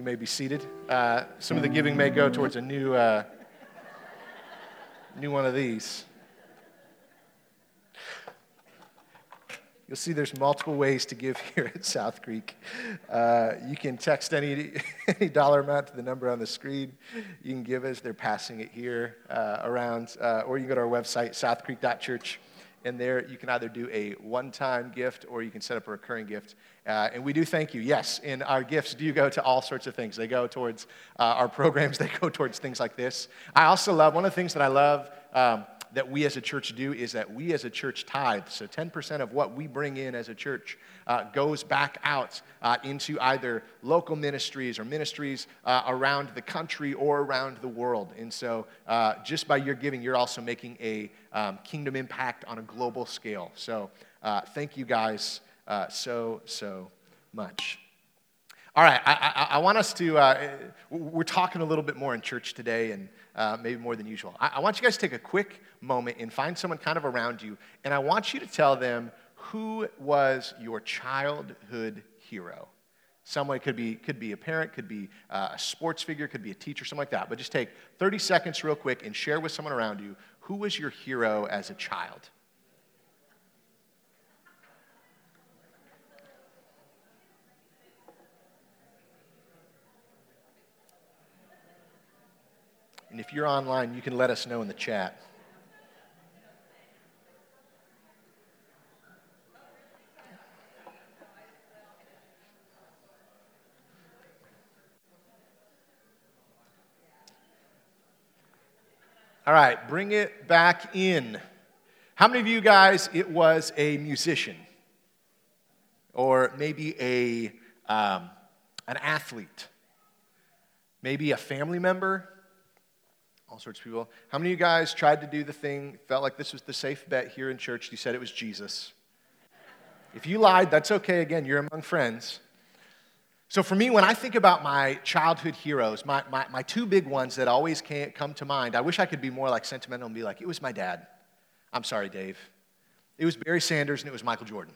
You may be seated. Uh, some of the giving may go towards a new, uh, new one of these. You'll see there's multiple ways to give here at South Creek. Uh, you can text any, any dollar amount to the number on the screen. You can give as they're passing it here uh, around, uh, or you can go to our website, southcreek.church, and there you can either do a one time gift or you can set up a recurring gift. Uh, and we do thank you. Yes, and our gifts do you go to all sorts of things. They go towards uh, our programs, they go towards things like this. I also love, one of the things that I love, um, that we as a church do is that we as a church tithe. So 10% of what we bring in as a church uh, goes back out uh, into either local ministries or ministries uh, around the country or around the world. And so uh, just by your giving, you're also making a um, kingdom impact on a global scale. So uh, thank you guys uh, so, so much. All right, I, I, I want us to, we're talking a little bit more in church today and uh, maybe more than usual. I, I, want you guys to take a quick moment and find someone kind of around you, and I want you to tell them who was your childhood hero. Someone could be, could be a parent, could be uh, a sports figure, could be a teacher, something like that. But just take 30 seconds real quick and share with someone around you who was your hero as a child. And if you're online, you can let us know in the chat. All right, bring it back in. How many of you guys, it was a musician? Or maybe a, um, an athlete? Maybe a family member? All sorts of people. How many of you guys tried to do the thing, felt like this was the safe bet here in church? You said it was Jesus. If you lied, that's okay. Again, you're among friends. So for me, when I think about my childhood heroes, my, my, my two big ones that always can't come to mind, I wish I could be more like sentimental and be like, it was my dad. I'm sorry, Dave. It was Barry Sanders and it was Michael Jordan.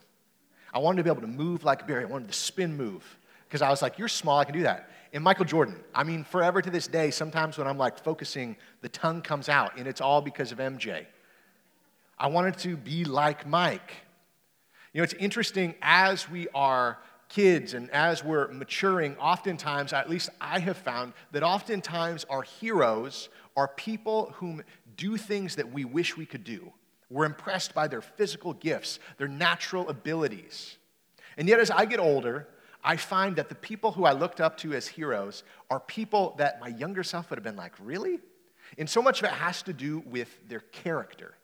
I wanted to be able to move like Barry. I wanted to spin move because I was like, you're small, I can do that. And Michael Jordan, I mean, forever to this day, sometimes when I'm like focusing, the tongue comes out, and it's all because of MJ. I wanted to be like Mike. You know, it's interesting as we are kids and as we're maturing, oftentimes, at least I have found, that oftentimes our heroes are people whom do things that we wish we could do. We're impressed by their physical gifts, their natural abilities. And yet, as I get older, I find that the people who I looked up to as heroes are people that my younger self would have been like, really? And so much of it has to do with their character.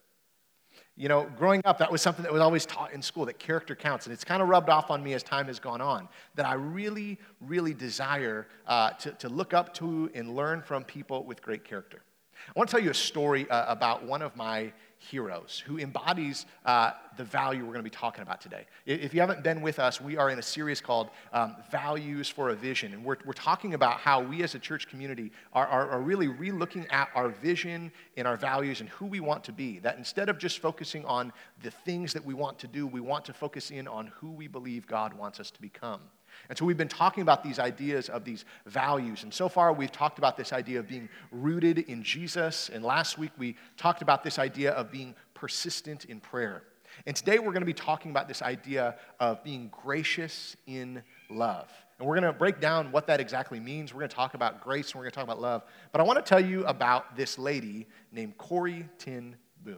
You know, growing up, that was something that was always taught in school that character counts. And it's kind of rubbed off on me as time has gone on that I really, really desire uh, to, to look up to and learn from people with great character. I want to tell you a story uh, about one of my heroes who embodies uh, the value we're going to be talking about today. If you haven't been with us, we are in a series called um, Values for a Vision. And we're, we're talking about how we as a church community are, are, are really re looking at our vision and our values and who we want to be. That instead of just focusing on the things that we want to do, we want to focus in on who we believe God wants us to become. And so we've been talking about these ideas of these values. And so far, we've talked about this idea of being rooted in Jesus. And last week, we talked about this idea of being persistent in prayer. And today, we're going to be talking about this idea of being gracious in love. And we're going to break down what that exactly means. We're going to talk about grace and we're going to talk about love. But I want to tell you about this lady named Corrie ten Boom.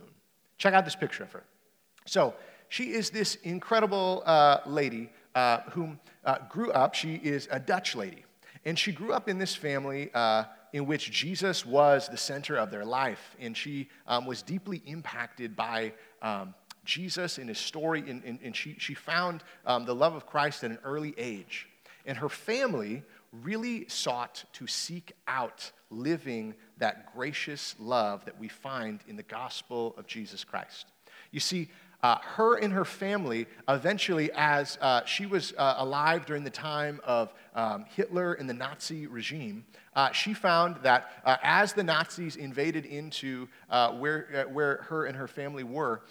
Check out this picture of her. So, she is this incredible uh, lady uh, whom uh, grew up, she is a Dutch lady. And she grew up in this family uh, in which Jesus was the center of their life. And she um, was deeply impacted by um, Jesus and his story. And, and, and she, she found um, the love of Christ at an early age. And her family really sought to seek out living that gracious love that we find in the gospel of Jesus Christ. You see, uh, her and her family, eventually, as uh, she was uh, alive during the time of um, Hitler and the Nazi regime, uh, she found that uh, as the Nazis invaded into uh, where, where her and her family were,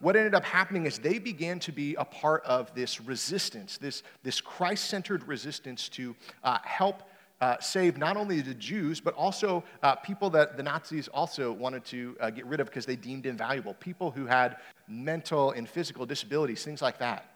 what ended up happening is they began to be a part of this resistance, this, this Christ centered resistance to help uh, save not only the Jews, but also uh, people that the Nazis also wanted to uh, get rid of because they deemed invaluable. People who had mental and physical disabilities, things like that.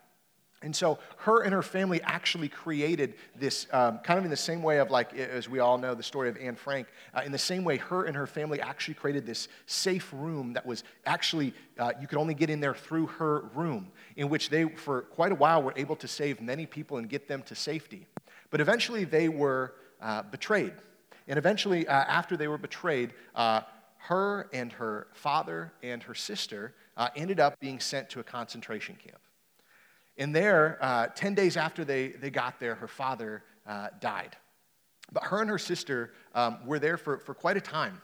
And so her and her family actually created this um, kind of in the same way of like, as we all know the story of Anne Frank, uh, in the same way her and her family actually created this safe room that was actually, uh, you could only get in there through her room, in which they, for quite a while, were able to save many people and get them to safety. But eventually they were uh, betrayed. And eventually, uh, after they were betrayed, uh, her and her father and her sister uh, ended up being sent to a concentration camp. And there, uh, 10 days after they, they got there, her father uh, died. But her and her sister um, were there for, for quite a time.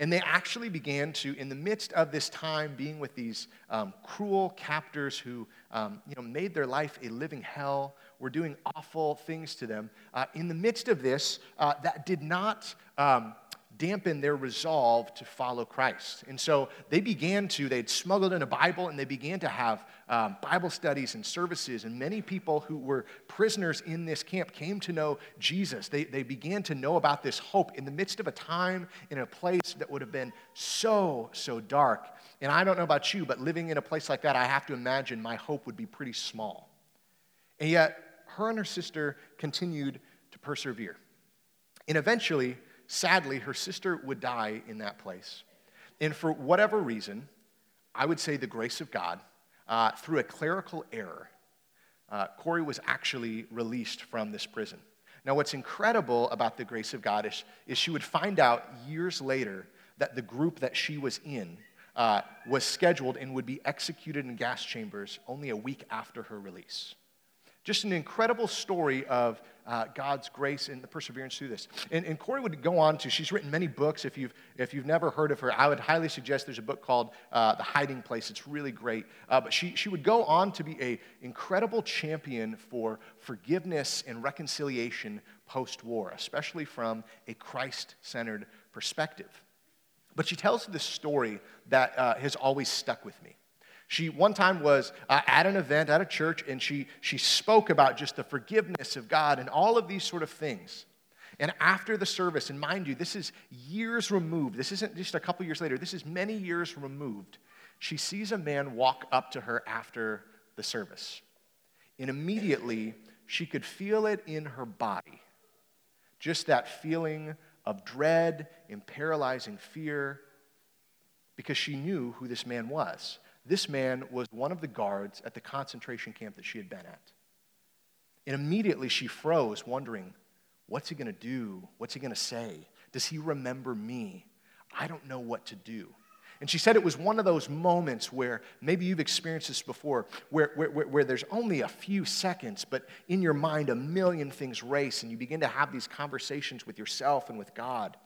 And they actually began to, in the midst of this time, being with these um, cruel captors who um, you know, made their life a living hell, were doing awful things to them. Uh, in the midst of this, uh, that did not um, dampen their resolve to follow Christ. And so they began to, they'd smuggled in a Bible and they began to have um, Bible studies and services. And many people who were prisoners in this camp came to know Jesus. They, they began to know about this hope in the midst of a time in a place that would have been so, so dark. And I don't know about you, but living in a place like that, I have to imagine my hope would be pretty small. And yet, her and her sister continued to persevere. And eventually, sadly, her sister would die in that place. And for whatever reason, I would say the grace of God, uh, through a clerical error, uh, Corrie was actually released from this prison. Now, what's incredible about the grace of God is, is she would find out years later that the group that she was in uh, was scheduled and would be executed in gas chambers only a week after her release. Just an incredible story of uh, God's grace and the perseverance through this. And, and Corrie would go on to, she's written many books. If you've, if you've never heard of her, I would highly suggest there's a book called uh, The Hiding Place. It's really great. Uh, but she, she would go on to be an incredible champion for forgiveness and reconciliation post war, especially from a Christ centered perspective. But she tells this story that uh, has always stuck with me. She one time was uh, at an event at a church and she, she spoke about just the forgiveness of God and all of these sort of things. And after the service, and mind you, this is years removed, this isn't just a couple years later, this is many years removed, she sees a man walk up to her after the service. And immediately, she could feel it in her body just that feeling of dread and paralyzing fear because she knew who this man was. This man was one of the guards at the concentration camp that she had been at. And immediately she froze, wondering, what's he going to do? What's he going to say? Does he remember me? I don't know what to do. And she said it was one of those moments where maybe you've experienced this before, where, where, where, there's only a few seconds, but in your mind, a million things race, and you begin to have these conversations with yourself and with God.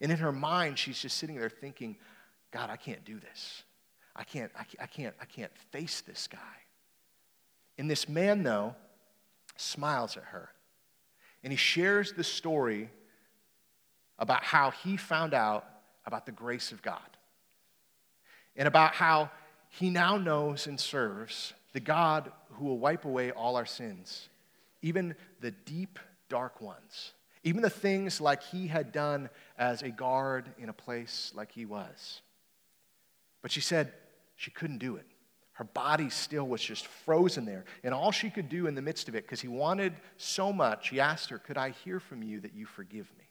And in her mind, she's just sitting there thinking, God, I can't do this. I can't, I can't, I can't face this guy. And this man, though, smiles at her. And he shares the story about how he found out about the grace of God. And about how he now knows and serves the God who will wipe away all our sins, even the deep, dark ones, even the things like he had done as a guard in a place like he was. But she said, she couldn't do it. Her body still was just frozen there. And all she could do in the midst of it, because he wanted so much, he asked her, Could I hear from you that you forgive me?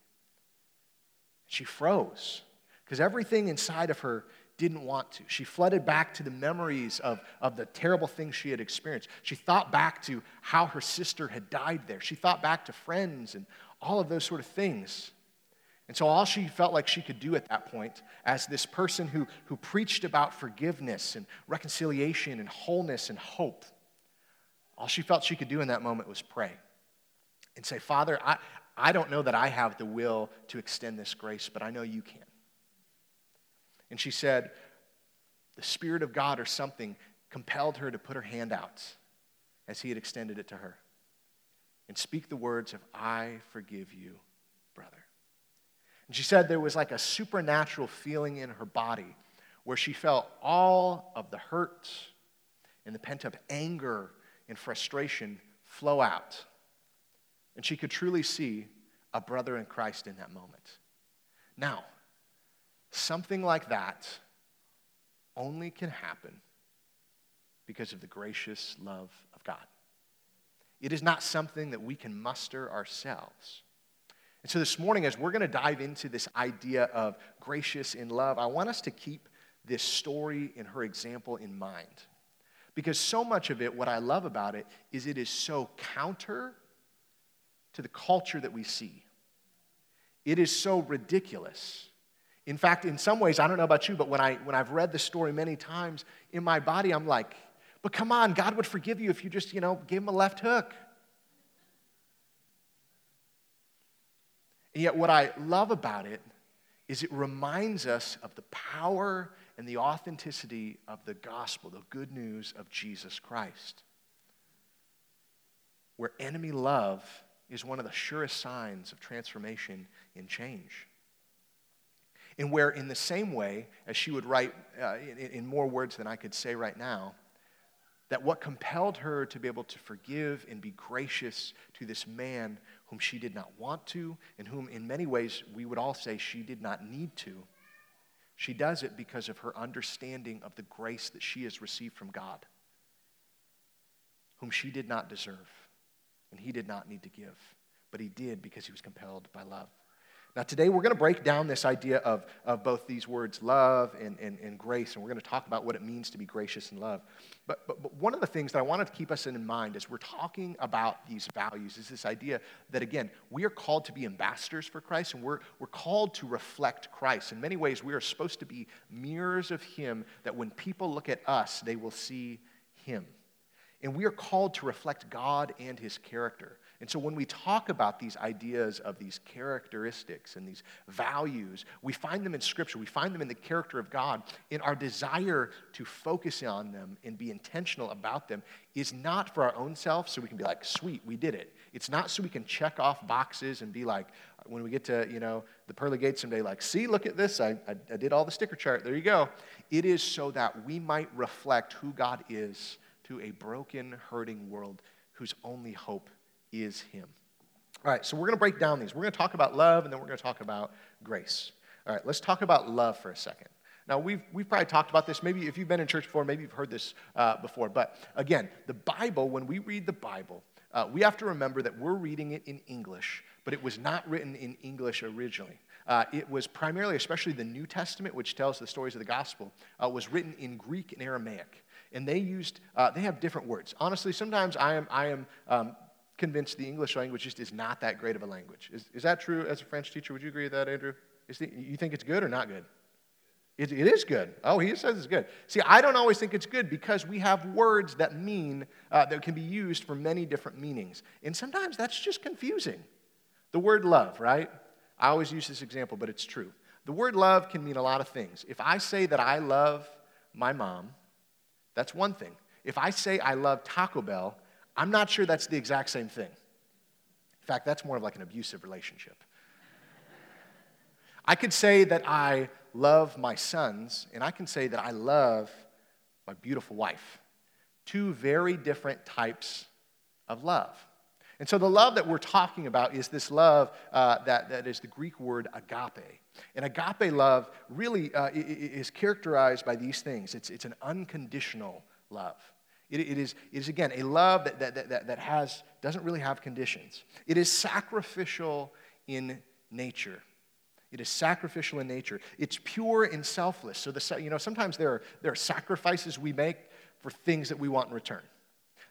She froze because everything inside of her didn't want to. She flooded back to the memories of, of the terrible things she had experienced. She thought back to how her sister had died there. She thought back to friends and all of those sort of things. And so, all she felt like she could do at that point, as this person who, who preached about forgiveness and reconciliation and wholeness and hope, all she felt she could do in that moment was pray and say, Father, I, I don't know that I have the will to extend this grace, but I know you can. And she said, the Spirit of God or something compelled her to put her hand out as he had extended it to her and speak the words of, I forgive you. And she said there was like a supernatural feeling in her body where she felt all of the hurt, and the pent up anger and frustration flow out. And she could truly see a brother in Christ in that moment. Now, something like that only can happen because of the gracious love of God. It is not something that we can muster ourselves. And so this morning, as we're going to dive into this idea of gracious in love, I want us to keep this story and her example in mind. Because so much of it, what I love about it, is it is so counter to the culture that we see. It is so ridiculous. In fact, in some ways, I don't know about you, but when, I, when I've read the story many times, in my body, I'm like, but come on, God would forgive you if you just, you know, gave him a left hook. And yet, what I love about it is it reminds us of the power and the authenticity of the gospel, the good news of Jesus Christ. Where enemy love is one of the surest signs of transformation and change. And where, in the same way, as she would write uh, in, in more words than I could say right now, that what compelled her to be able to forgive and be gracious to this man whom she did not want to, and whom, in many ways, we would all say she did not need to, she does it because of her understanding of the grace that she has received from God, whom she did not deserve and he did not need to give, but he did because he was compelled by love. Now, today we're going to break down this idea of, of both these words, love and, and, and grace, and we're going to talk about what it means to be gracious and love. But, but, but one of the things that I wanted to keep us in mind as we're talking about these values is this idea that, again, we are called to be ambassadors for Christ, and we're, we're called to reflect Christ. In many ways, we are supposed to be mirrors of Him that when people look at us, they will see Him. And we are called to reflect God and His character. And so when we talk about these ideas of these characteristics and these values, we find them in Scripture. We find them in the character of God. And our desire to focus on them and be intentional about them is not for our own self so we can be like, sweet, we did it. It's not so we can check off boxes and be like, when we get to, you know, the pearly gates someday, like, see, look at this. I, I, I did all the sticker chart. There you go. It is so that we might reflect who God is to a broken, hurting world whose only hope is Him. All right, so we're going to break down these. We're going to talk about love, and then we're going to talk about grace. All right, let's talk about love for a second. Now, we've, we've probably talked about this. Maybe if you've been in church before, maybe you've heard this uh, before. But again, the Bible, when we read the Bible, uh, we have to remember that we're reading it in English, but it was not written in English originally. Uh, it was primarily, especially the New Testament, which tells the stories of the gospel, uh, was written in Greek and Aramaic. And they used, uh, they have different words. Honestly, sometimes I am, I am um, convinced the English language just is not that great of a language. Is, is that true as a French teacher? Would you agree with that, Andrew? The, you think it's good or not good? It, it is good. Oh, he says it's good. See, I don't always think it's good because we have words that mean, uh, that can be used for many different meanings. And sometimes that's just confusing. The word love, right? I always use this example, but it's true. The word love can mean a lot of things. If I say that I love my mom, that's one thing. If I say I love Taco Bell, I'm not sure that's the exact same thing. In fact, that's more of like an abusive relationship. I could say that I love my sons, and I can say that I love my beautiful wife. Two very different types of love. And so the love that we're talking about is this love uh, that, that is the Greek word agape. And agape love really uh, is characterized by these things it's, it's an unconditional love. It, it, is, it is, again, a love that, that, that, that has, doesn't really have conditions. It is sacrificial in nature. It is sacrificial in nature. It's pure and selfless. So, the, you know, sometimes there are, there are sacrifices we make for things that we want in return.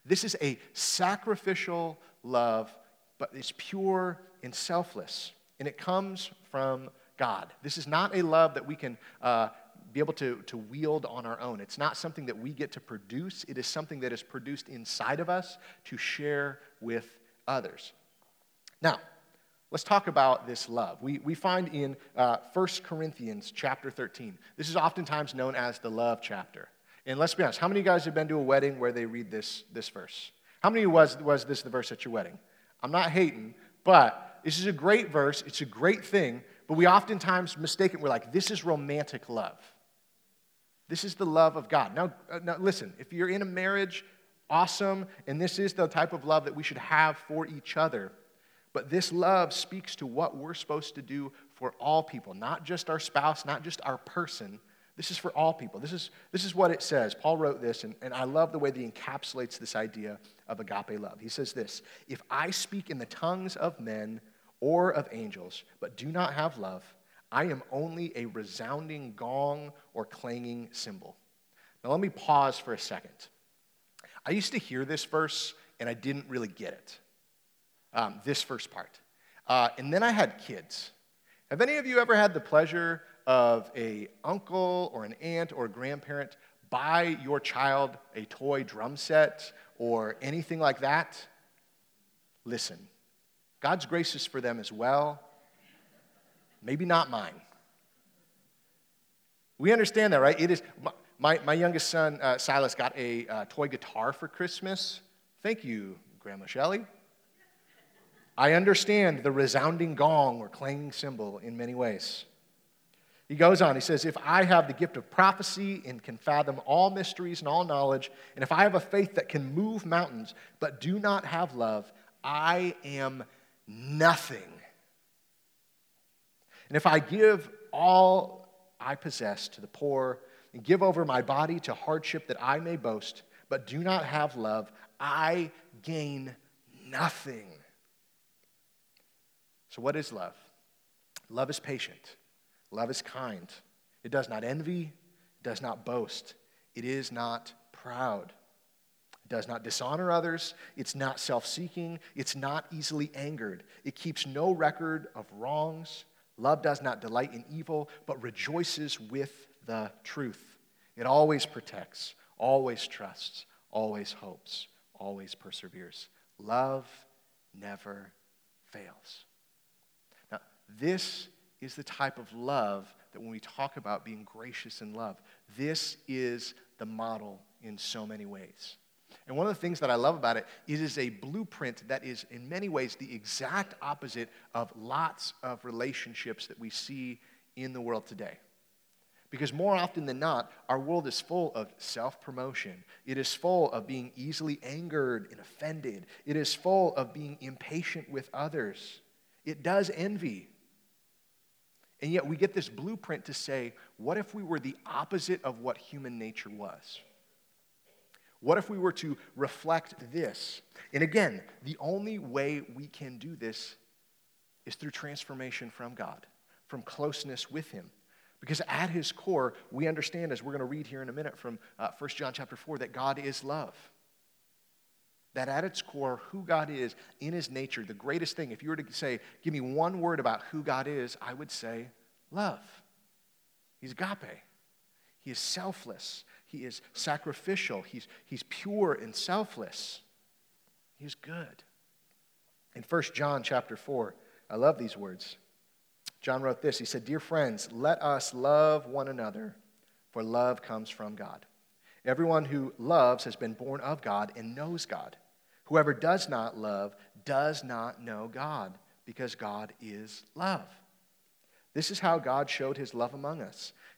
This is a sacrificial love, but it's pure and selfless. And it comes from God. This is not a love that we can uh, be able to, to wield on our own. It's not something that we get to produce, it is something that is produced inside of us to share with others. Now, let's talk about this love. We, we find in uh, 1 Corinthians chapter 13, this is oftentimes known as the love chapter. And let's be honest, how many of you guys have been to a wedding where they read this, this verse? How many was, was this the verse at your wedding? I'm not hating, but this is a great verse. It's a great thing, but we oftentimes mistake it. We're like, this is romantic love. This is the love of God. Now, uh, now, listen, if you're in a marriage, awesome, and this is the type of love that we should have for each other. But this love speaks to what we're supposed to do for all people, not just our spouse, not just our person. This is for all people. This is, this is what it says. Paul wrote this, and, and I love the way that he encapsulates this idea of agape love. He says this If I speak in the tongues of men or of angels, but do not have love, I am only a resounding gong or clanging cymbal. Now, let me pause for a second. I used to hear this verse, and I didn't really get it um, this first part. Uh, and then I had kids. Have any of you ever had the pleasure of a uncle or an aunt or a grandparent buy your child a toy drum set or anything like that? Listen, God's grace is for them as well. Maybe not mine. We understand that, right? It is my, my youngest son, uh, Silas, got a uh, toy guitar for Christmas. Thank you, Grandma Shelley. I understand the resounding gong or clanging cymbal in many ways. He goes on, he says, If I have the gift of prophecy and can fathom all mysteries and all knowledge, and if I have a faith that can move mountains but do not have love, I am nothing. And if I give all I possess to the poor and give over my body to hardship that I may boast, but do not have love, I gain nothing. So, what is love? Love is patient, love is kind. It does not envy, it does not boast, it is not proud. It does not dishonor others. It's not self seeking. It's not easily angered. It keeps no record of wrongs. Love does not delight in evil, but rejoices with the truth. It always protects, always trusts, always hopes, always perseveres. Love never fails. Now, this is the type of love that when we talk about being gracious in love, this is the model in so many ways. And one of the things that I love about it, it is a blueprint that is in many ways the exact opposite of lots of relationships that we see in the world today. Because more often than not, our world is full of self promotion. It is full of being easily angered and offended. It is full of being impatient with others. It does envy. And yet we get this blueprint to say, what if we were the opposite of what human nature was? What if we were to reflect this? And again, the only way we can do this is through transformation from God, from closeness with Him. Because at His core, we understand, as we're going to read here in a minute from uh, 1 John chapter 4, that God is love. That at its core, who God is in his nature, the greatest thing, if you were to say, give me one word about who God is, I would say love. He's agape. He is selfless. He is sacrificial. He's, he's pure and selfless. He's good. In 1 John chapter 4, I love these words. John wrote this. He said, Dear friends, let us love one another, for love comes from God. Everyone who loves has been born of God and knows God. Whoever does not love does not know God, because God is love. This is how God showed his love among us.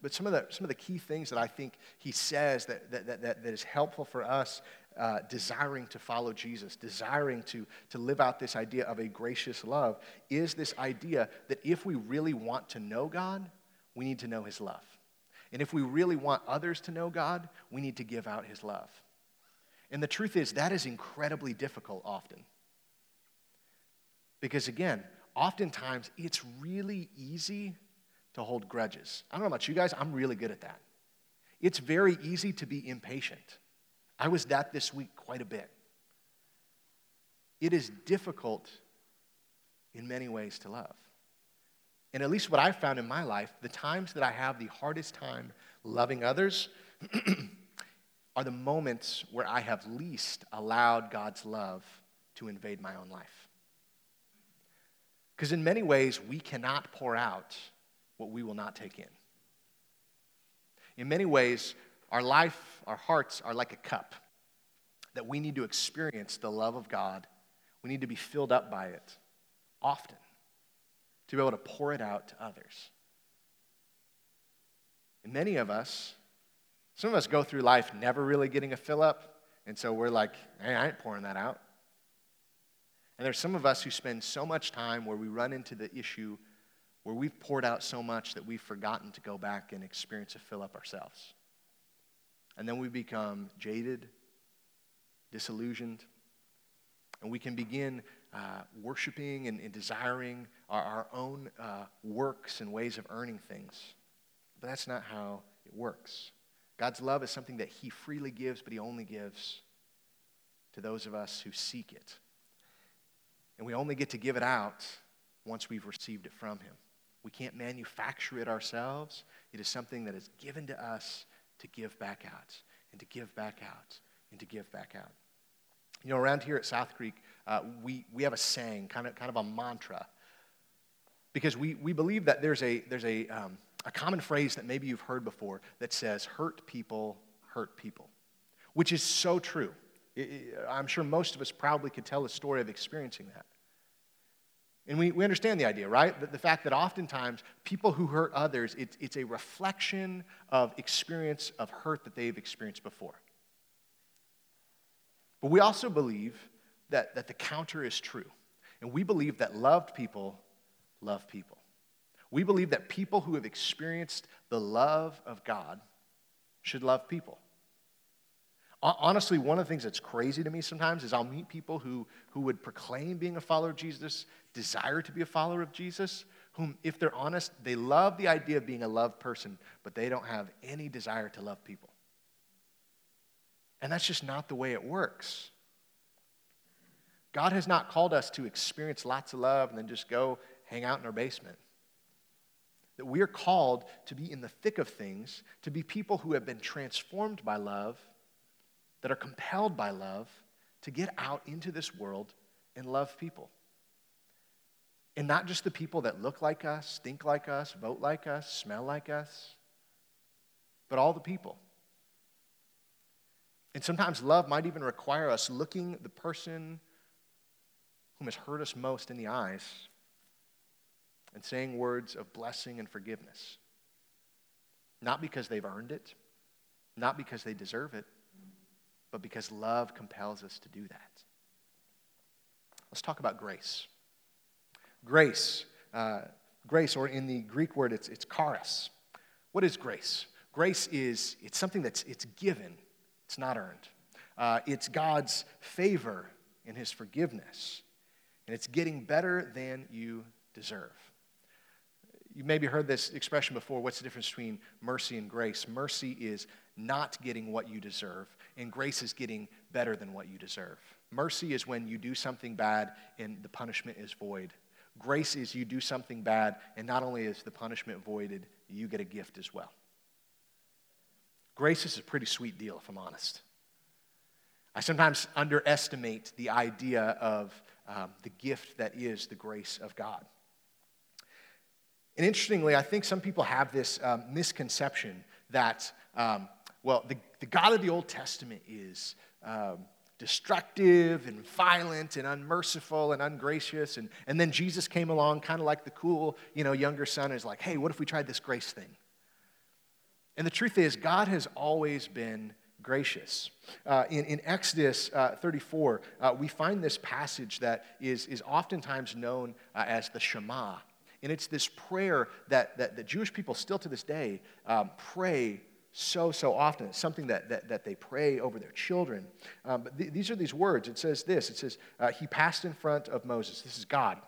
but some, of the, some of the key things that I think he says that, that, that, that is helpful for us uh, desiring to follow Jesus, desiring to, to live out this idea of a gracious love, is this idea that if we really want to know God, we need to know his love. And if we really want others to know God, we need to give out his love. And the truth is, that is incredibly difficult often. Because again, oftentimes it's really easy to hold grudges. I don't know about you guys, I'm really good at that. It's very easy to be impatient. I was that this week quite a bit. It is difficult in many ways to love. And at least what I've found in my life, the times that I have the hardest time loving others, are the moments where I have least allowed God's love to invade my own life. Because in many ways, we cannot pour out what we will not take in. In many ways, our life, our hearts are like a cup that we need to experience the love of God. We need to be filled up by it often to be able to pour it out to others. And many of us, some of us go through life never really getting a fill up, and so we're like, hey, I ain't pouring that out. And there's some of us who spend so much time where we run into the issue where we've poured out so much that we've forgotten to go back and experience a fill up ourselves. And then we become jaded, disillusioned, and we can begin uh, worshiping and, and desiring our, our own uh, works and ways of earning things. But that's not how it works. God's love is something that He freely gives, but He only gives to those of us who seek it. And we only get to give it out once we've received it from Him. We can't manufacture it ourselves. It is something that is given to us to give back out, and to give back out, and to give back out. You know, around here at South Creek, uh, we, we have a saying, kind of, kind of a mantra, because we, we believe that there's, a, there's a, um, a common phrase that maybe you've heard before that says, hurt people hurt people, which is so true. I'm sure most of us probably could tell a story of experiencing that. And we, we understand the idea, right? The, the fact that oftentimes people who hurt others, it, it's a reflection of experience of hurt that they've experienced before. But we also believe that, that the counter is true. And we believe that loved people love people. We believe that people who have experienced the love of God should love people. Honestly, one of the things that's crazy to me sometimes is I'll meet people who, who would proclaim being a follower of Jesus, desire to be a follower of Jesus, whom, if they're honest, they love the idea of being a loved person, but they don't have any desire to love people. And that's just not the way it works. God has not called us to experience lots of love and then just go hang out in our basement. That we are called to be in the thick of things, to be people who have been transformed by love that are compelled by love to get out into this world and love people. And not just the people that look like us, think like us, vote like us, smell like us, but all the people. And sometimes love might even require us looking the person whom has hurt us most in the eyes and saying words of blessing and forgiveness. Not because they've earned it, not because they deserve it, but because love compels us to do that. Let's talk about grace. Grace, uh, grace, or in the Greek word, it's, it's charis. What is grace? Grace is it's something that's it's given, it's not earned. Uh, it's God's favor and His forgiveness, and it's getting better than you deserve. You maybe heard this expression before. What's the difference between mercy and grace? Mercy is not getting what you deserve, and grace is getting better than what you deserve. Mercy is when you do something bad and the punishment is void. Grace is you do something bad, and not only is the punishment voided, you get a gift as well. Grace is a pretty sweet deal, if I'm honest. I sometimes underestimate the idea of um, the gift that is the grace of God. And interestingly, I think some people have this um, misconception that um, well, the, the God of the Old Testament is um, destructive and violent and unmerciful and ungracious. And, and then Jesus came along, kind of like the cool, you know, younger son, is like, hey, what if we tried this grace thing? And the truth is, God has always been gracious. Uh, in, in Exodus uh, 34, uh, we find this passage that is, is oftentimes known uh, as the Shema. And it's this prayer that, that the Jewish people still to this day um, pray so, so often. It's something that, that, that they pray over their children. Um, but th- these are these words. It says this it says, uh, He passed in front of Moses. This is God.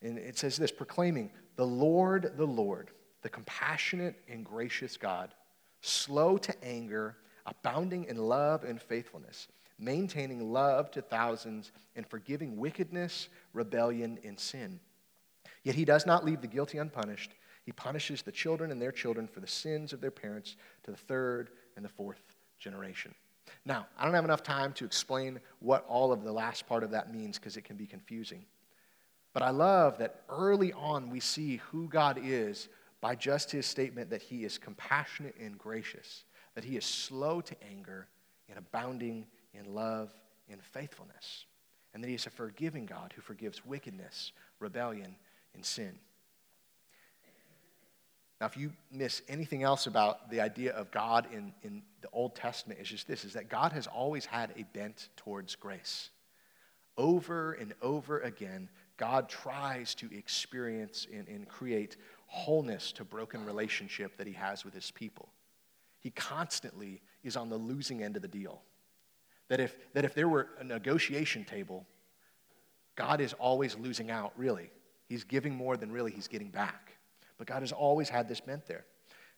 And it says this proclaiming, The Lord, the Lord, the compassionate and gracious God, slow to anger, abounding in love and faithfulness, maintaining love to thousands, and forgiving wickedness, rebellion, and sin. Yet he does not leave the guilty unpunished he punishes the children and their children for the sins of their parents to the third and the fourth generation. Now, I don't have enough time to explain what all of the last part of that means because it can be confusing. But I love that early on we see who God is by just his statement that he is compassionate and gracious, that he is slow to anger and abounding in love and faithfulness, and that he is a forgiving God who forgives wickedness, rebellion, and sin. Now, if you miss anything else about the idea of God in, in the Old Testament, it's just this is that God has always had a bent towards grace. Over and over again, God tries to experience and, and create wholeness to broken relationship that he has with his people. He constantly is on the losing end of the deal. That if, that if there were a negotiation table, God is always losing out, really. He's giving more than really he's getting back. But God has always had this meant there.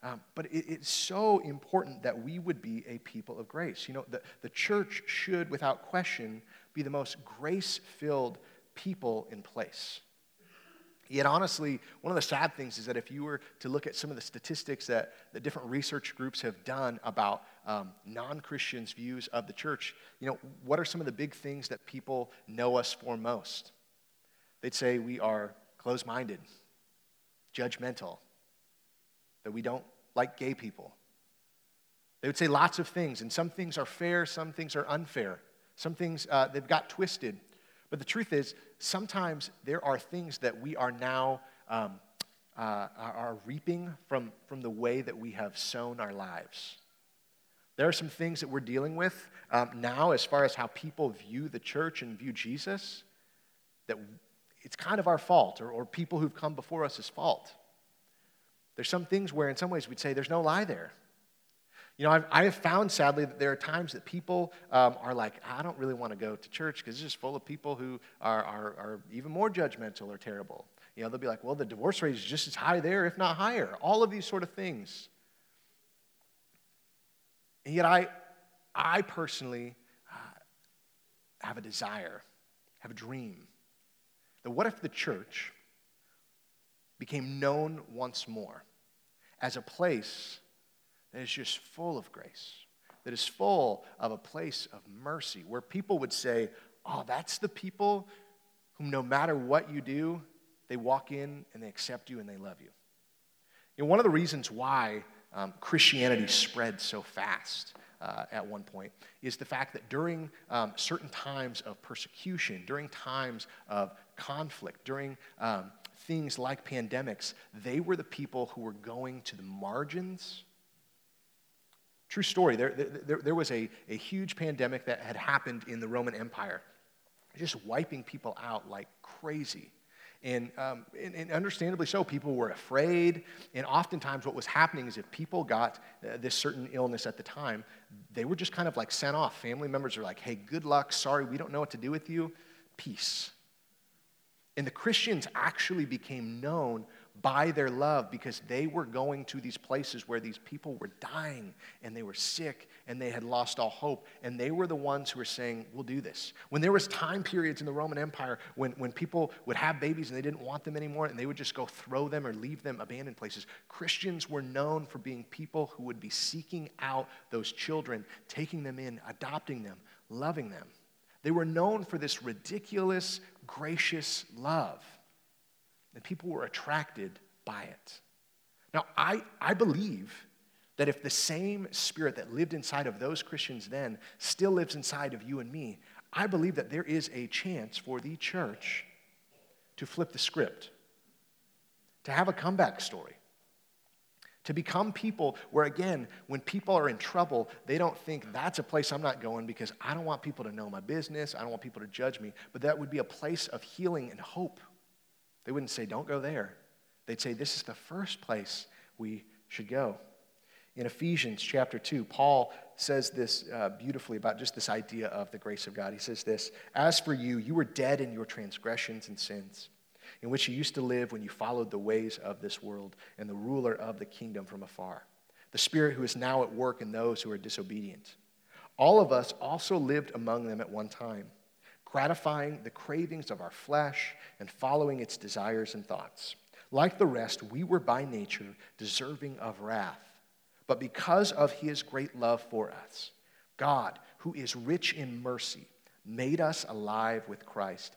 Um, but it, it's so important that we would be a people of grace. You know, the, the church should, without question, be the most grace filled people in place. Yet, honestly, one of the sad things is that if you were to look at some of the statistics that, the different research groups have done about um, non Christians' views of the church, you know, what are some of the big things that people know us for most? They'd say we are closed minded, judgmental, that we don't like gay people. They would say lots of things, and some things are fair, some things are unfair. Some things uh, they've got twisted. But the truth is, sometimes there are things that we are now um, uh, are reaping from, from the way that we have sown our lives. There are some things that we're dealing with um, now as far as how people view the church and view Jesus that it's kind of our fault or, or people who've come before us' fault. There's some things where, in some ways, we'd say there's no lie there. You know, I've, I have found sadly that there are times that people um, are like, I don't really want to go to church because it's just full of people who are, are, are even more judgmental or terrible. You know, they'll be like, well, the divorce rate is just as high there, if not higher. All of these sort of things. And yet, I, I personally uh, have a desire, have a dream that what if the church became known once more as a place that is just full of grace, that is full of a place of mercy, where people would say, Oh, that's the people whom no matter what you do, they walk in and they accept you and they love you. You know, one of the reasons why um, Christianity spread so fast uh, at one point is the fact that during um, certain times of persecution, during times of conflict, during um, things like pandemics, they were the people who were going to the margins True story. There, there, there was a, a huge pandemic that had happened in the Roman Empire, just wiping people out like crazy. And, um, and, and, understandably so, people were afraid. And oftentimes, what was happening is if people got uh, this certain illness at the time, they were just kind of like sent off. Family members are like, hey, good luck. Sorry, we don't know what to do with you. Peace. And the Christians actually became known by their love because they were going to these places where these people were dying and they were sick and they had lost all hope. And they were the ones who were saying we'll do this. When there was time periods in the roman empire when, when people would have babies and they didn't want them anymore and they would just go throw them or leave them abandoned places christians were known for being people who would be seeking out those children taking them in adopting them loving them they were known for this ridiculous gracious love and people were attracted by it. Now, I, I believe that if the same spirit that lived inside of those Christians then still lives inside of you and me, I believe that there is a chance for the church to flip the script, to have a comeback story, to become people where, again, when people are in trouble, they don't think that's a place I'm not going because I don't want people to know my business, I don't want people to judge me, but that would be a place of healing and hope. They wouldn't say, don't go there. They'd say, this is the first place we should go. In Ephesians chapter 2, Paul says this uh, beautifully about just this idea of the grace of God. He says this As for you, you were dead in your transgressions and sins, in which you used to live when you followed the ways of this world and the ruler of the kingdom from afar, the spirit who is now at work in those who are disobedient. All of us also lived among them at one time gratifying the cravings of our flesh and following its desires and thoughts. Like the rest, we were by nature deserving of wrath. But because of his great love for us, God, who is rich in mercy, made us alive with Christ,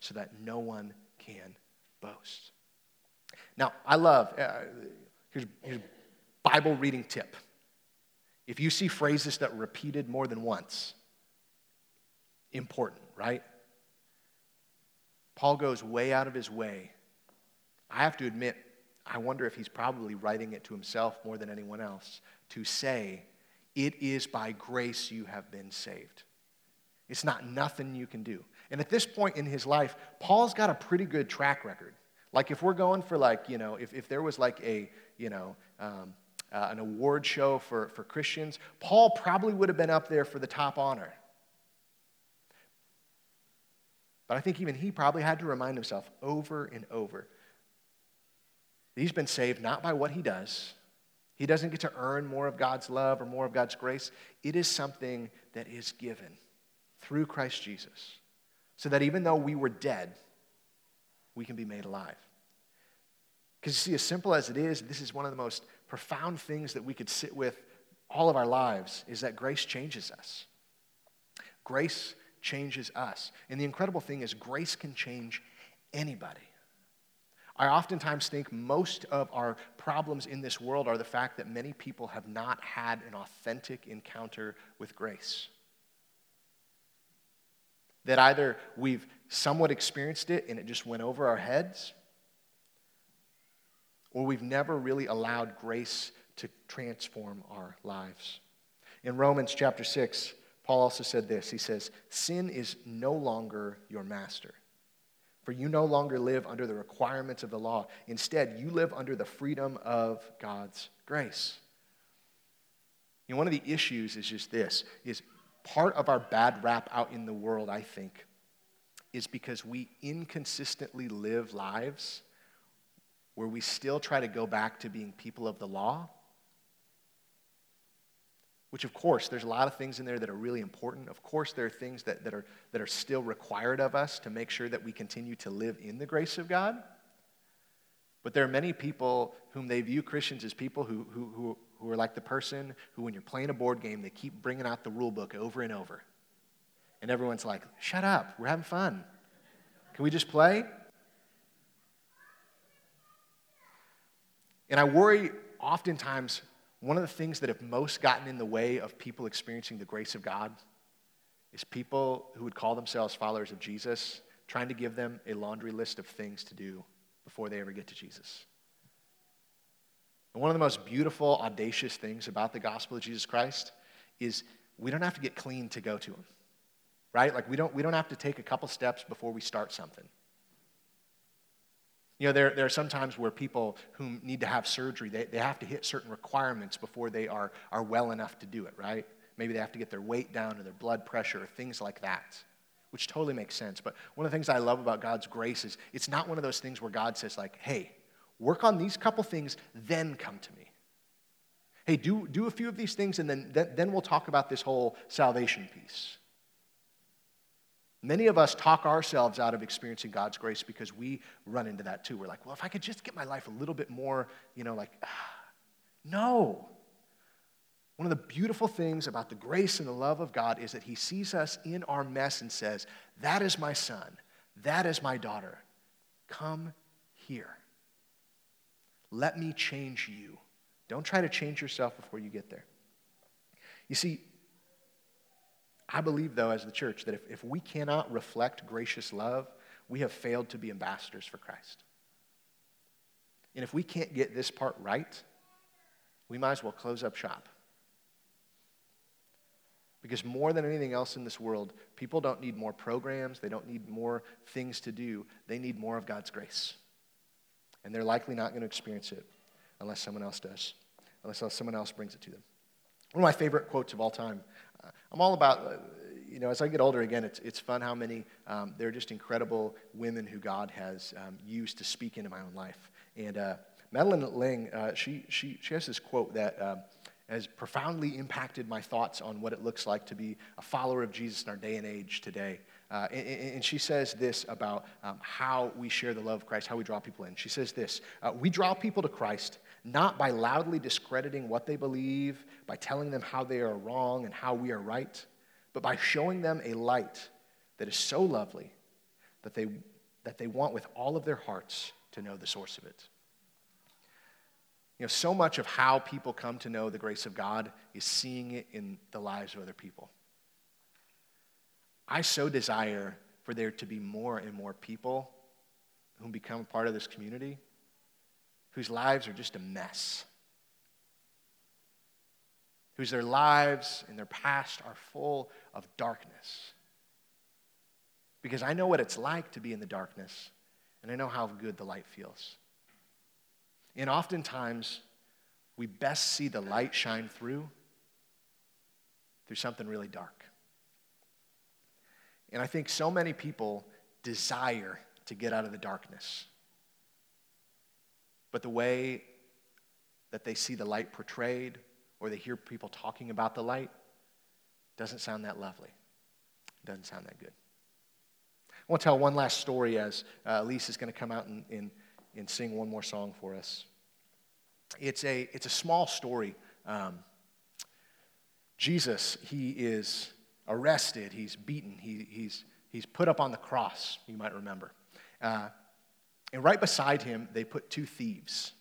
so that no one can boast. Now, I love, uh, here's, here's Bible reading tip. If you see phrases that are repeated more than once, important, right? Paul goes way out of his way. I have to admit, I wonder if he's probably writing it to himself more than anyone else to say, It is by grace you have been saved. It's not nothing you can do. And at this point in his life, Paul's got a pretty good track record. Like if we're going for like, you know, if, if there was like a, you know, um, uh, an award show for, for Christians, Paul probably would have been up there for the top honor. But I think even he probably had to remind himself over and over that he's been saved not by what he does. He doesn't get to earn more of God's love or more of God's grace. It is something that is given through Christ Jesus. So that even though we were dead, we can be made alive. Because you see, as simple as it is, this is one of the most profound things that we could sit with all of our lives is that grace changes us. Grace changes us. And the incredible thing is, grace can change anybody. I oftentimes think most of our problems in this world are the fact that many people have not had an authentic encounter with grace. That either we've somewhat experienced it and it just went over our heads, or we've never really allowed grace to transform our lives. In Romans chapter 6, Paul also said this He says, Sin is no longer your master. For you no longer live under the requirements of the law. Instead, you live under the freedom of God's grace. Know, one of the issues is just this is part of our bad rap out in the world, I think, is because we inconsistently live lives where we still try to go back to being people of the law, which of course there's a lot of things in there that are really important. Of course there are things that, that, are, that are still required of us to make sure that we continue to live in the grace of god. But there are many people whom they view christians as people who, who, who, who are like the person who when you're playing a board game they keep bringing out the rule book over and over. And everyone's like shut up. We're having fun. Can we just play? And I worry oftentimes one of the things that have most gotten in the way of people experiencing the grace of God is people who would call themselves followers of Jesus trying to give them a laundry list of things to do before they ever get to Jesus. And one of the most beautiful, audacious things about the gospel of Jesus Christ is we don't have to get clean to go to him, right? Like we don't, we don't have to take a couple steps before we start something. You know, there, there are some times where people who need to have surgery, they, they have to hit certain requirements before they are, are well enough to do it, right? Maybe they have to get their weight down or their blood pressure or things like that, which totally makes sense. But one of the things I love about God's grace is it's not one of those things where God says, like, hey, work on these couple things, then come to me. Hey, do, do a few of these things, and then, then, then we'll talk about this whole salvation piece. Many of us talk ourselves out of experiencing God's grace because we run into that too. We're like, well, if I could just get my life a little bit more, you know, like, ah. no. One of the beautiful things about the grace and the love of God is that He sees us in our mess and says, That is my son. That is my daughter. Come here. Let me change you. Don't try to change yourself before you get there. You see, I believe, though, as the church, that if, if we cannot reflect gracious love, we have failed to be ambassadors for Christ. And if we can't get this part right, we might as well close up shop. Because more than anything else in this world, people don't need more programs, they don't need more things to do, they need more of God's grace. And they're likely not going to experience it unless someone else does. unless someone else brings it to them. One of my favorite quotes of all time. Uh, I'm all about, uh, you know, as I get older again, it's, it's fun how many, um, they're just incredible women who God has um, used to speak into my own life. And uh, Madeleine L'Engle, uh, she, she, she has this quote that um, has profoundly impacted my thoughts on what it looks like to be a follower of Jesus in our day and age today. Uh, and, and, she says this about um, how we share the love of Christ, how we draw people in. She says this uh, We draw people to Christ not by loudly discrediting what they believe, by telling them how they are wrong and how we are right, but by showing them a light that is so lovely that they, that they want with all of their hearts to know the source of it. You know, so much of how people come to know the grace of God is seeing it in the lives of other people. I so desire for there to be more and more people who become part of this community whose lives are just a mess, whose their lives and their past are full of darkness. Because I know what it's like to be in the darkness, and I know how good the light feels. And oftentimes, we best see the light shine through through something really dark. And I think so many people desire to get out of the darkness. But the way that they see the light portrayed or they hear people talking about the light doesn't sound that lovely. Doesn't sound that good. I want to tell one last story as uh, Elise is going to come out and, and, and, sing one more song for us. It's a, it's a small story. Um, Jesus, he is arrested, he's beaten, he, he's, he's put up on the cross, you might remember. Uh, and right beside him, they put two thieves.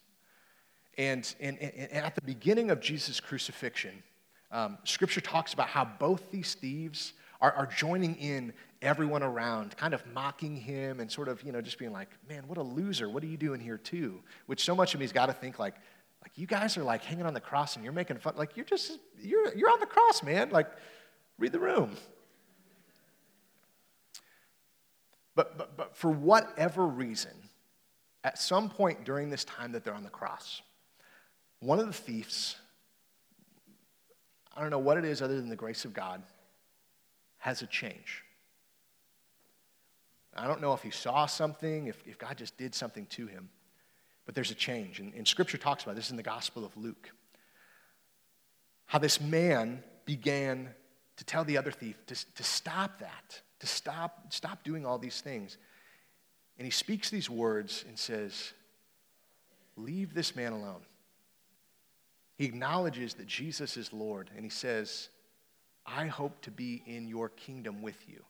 And, and, and at the beginning of Jesus' crucifixion, um, scripture talks about how both these thieves are, are joining in everyone around, kind of mocking him and sort of, you know, just being like, man, what a loser. What are you doing here too? Which so much of me's got to think like, like you guys are like hanging on the cross and you're making fun. Like you're just, you're, you're on the cross, man. Like read the room. But, but, but for whatever reason, at some point during this time that they're on the cross, one of the thieves, I don't know what it is other than the grace of God, has a change. I don't know if he saw something, if, if God just did something to him, but there's a change. And, and Scripture talks about this in the Gospel of Luke. How this man began to tell the other thief to, to stop that, to stop, stop doing all these things. And he speaks these words and says, Leave this man alone. He acknowledges that Jesus is Lord, and he says, I hope to be in your kingdom with you.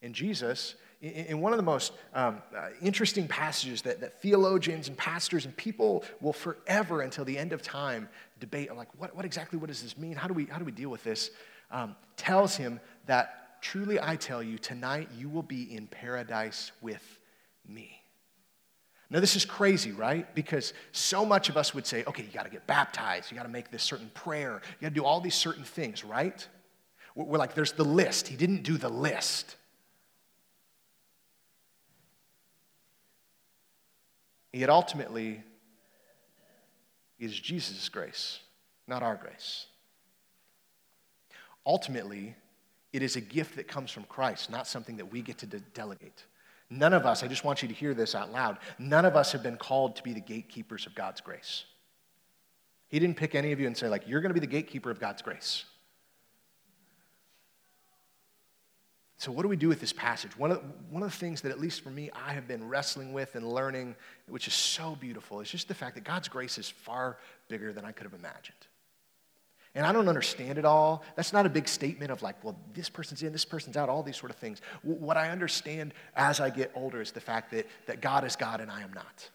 And Jesus, in one of the most um, uh, interesting passages that, that theologians and pastors and people will forever until the end of time debate, like, what, what exactly what does this mean? How do we, how do we deal with this? Um, tells him that Truly, I tell you, tonight you will be in paradise with me. Now, this is crazy, right? Because so much of us would say, okay, you got to get baptized, you got to make this certain prayer, you got to do all these certain things, right? We're like, there's the list. He didn't do the list. Yet ultimately, it is Jesus' grace, not our grace. Ultimately, it is a gift that comes from Christ, not something that we get to de- delegate. None of us, I just want you to hear this out loud, none of us have been called to be the gatekeepers of God's grace. He didn't pick any of you and say, like, you're going to be the gatekeeper of God's grace. So, what do we do with this passage? One of, one of the things that, at least for me, I have been wrestling with and learning, which is so beautiful, is just the fact that God's grace is far bigger than I could have imagined. And I don't understand it all. That's not a big statement of like, well, this person's in, this person's out, all these sort of things. What I understand as I get older is the fact that, that God is God and I am not.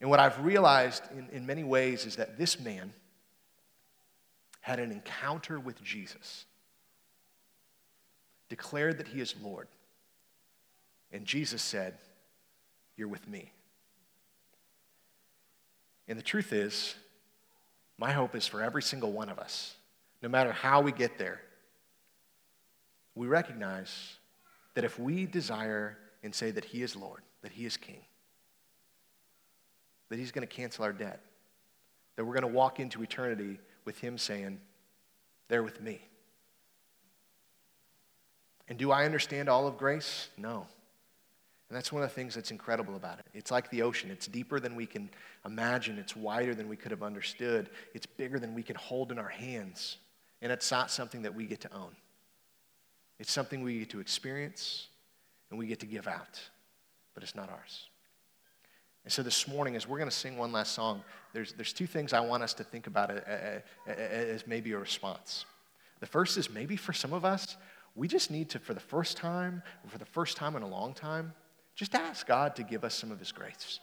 And what I've realized in, in many ways is that this man had an encounter with Jesus, declared that he is Lord. And Jesus said, You're with me. And the truth is, my hope is for every single one of us, no matter how we get there, we recognize that if we desire and say that He is Lord, that He is King, that He's going to cancel our debt, that we're going to walk into eternity with Him saying, They're with me. And do I understand all of grace? No. And that's one of the things that's incredible about it. It's like the ocean. It's deeper than we can imagine, it's wider than we could have understood, it's bigger than we can hold in our hands. And it's not something that we get to own. It's something we get to experience and we get to give out, but it's not ours. And so this morning, as we're going to sing one last song, there's, there's two things I want us to think about uh, uh, uh, as maybe a response. The first is maybe for some of us, we just need to, for the first time, or for the first time in a long time, just ask God to give us some of His grace,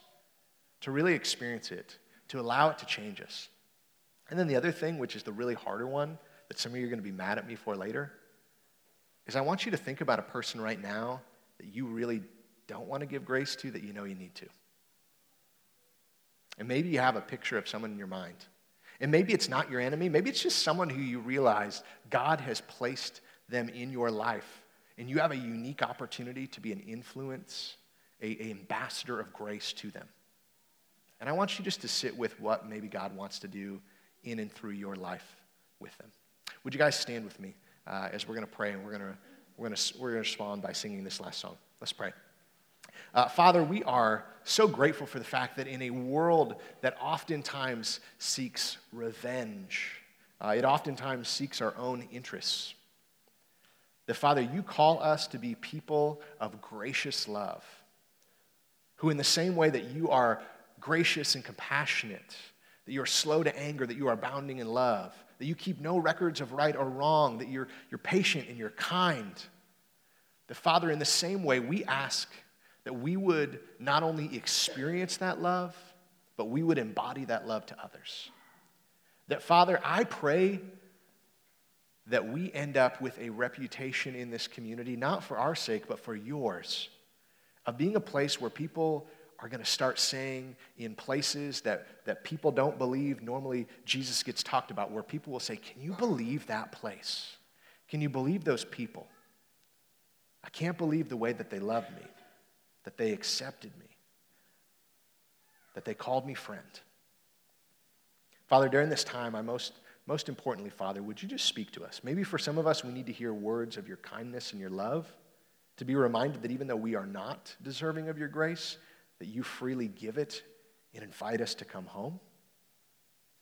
to really experience it, to allow it to change us. And then the other thing, which is the really harder one that some of you are going to be mad at me for later, is I want you to think about a person right now that you really don't want to give grace to that you know you need to. And maybe you have a picture of someone in your mind. And maybe it's not your enemy. Maybe it's just someone who you realize God has placed them in your life. And you have a unique opportunity to be an influence a, ambassador of grace to them. And I want you just to sit with what maybe God wants to do in and through your life with them. Would you guys stand with me uh, as we're going to pray and we're going to we're going to we're to respond by singing this last song. Let's pray. Uh, Father, we are so grateful for the fact that in a world that oftentimes seeks revenge, uh, it oftentimes seeks our own interests. That, Father, you call us to be people of gracious love who, in the same way that you are gracious and compassionate, that you are slow to anger, that you are abounding in love, that you keep no records of right or wrong, that you're, you're patient and you're kind. The Father, in the same way, we ask that we would not only experience that love, but we would embody that love to others. That, Father, I pray that we end up with a reputation in this community, not for our sake, but for yours of being a place where people are going to start saying in places that, that people don't believe normally Jesus gets talked about, where people will say, Can you believe that place? Can you believe those people? I can't believe the way that they loved me, that they accepted me, that they called me friend. Father, during this time, I most, most importantly, Father, would you just speak to us? Maybe for some of us, we need to hear words of your kindness and your love to be reminded that even though we are not deserving of your grace, that you freely give it and invite us to come home.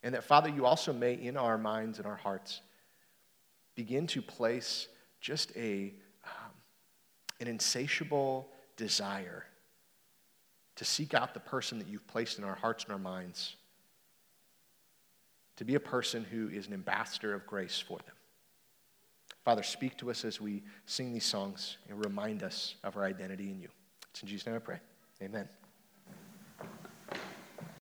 And that, Father, you also may, in our minds and our hearts, begin to place just a, um, an insatiable desire to seek out the person that you've placed in our hearts and our minds, to be a person who is an ambassador of grace for them. Father, speak to us as we sing these songs and remind us of our identity in you. It's in Jesus' name I pray. Amen.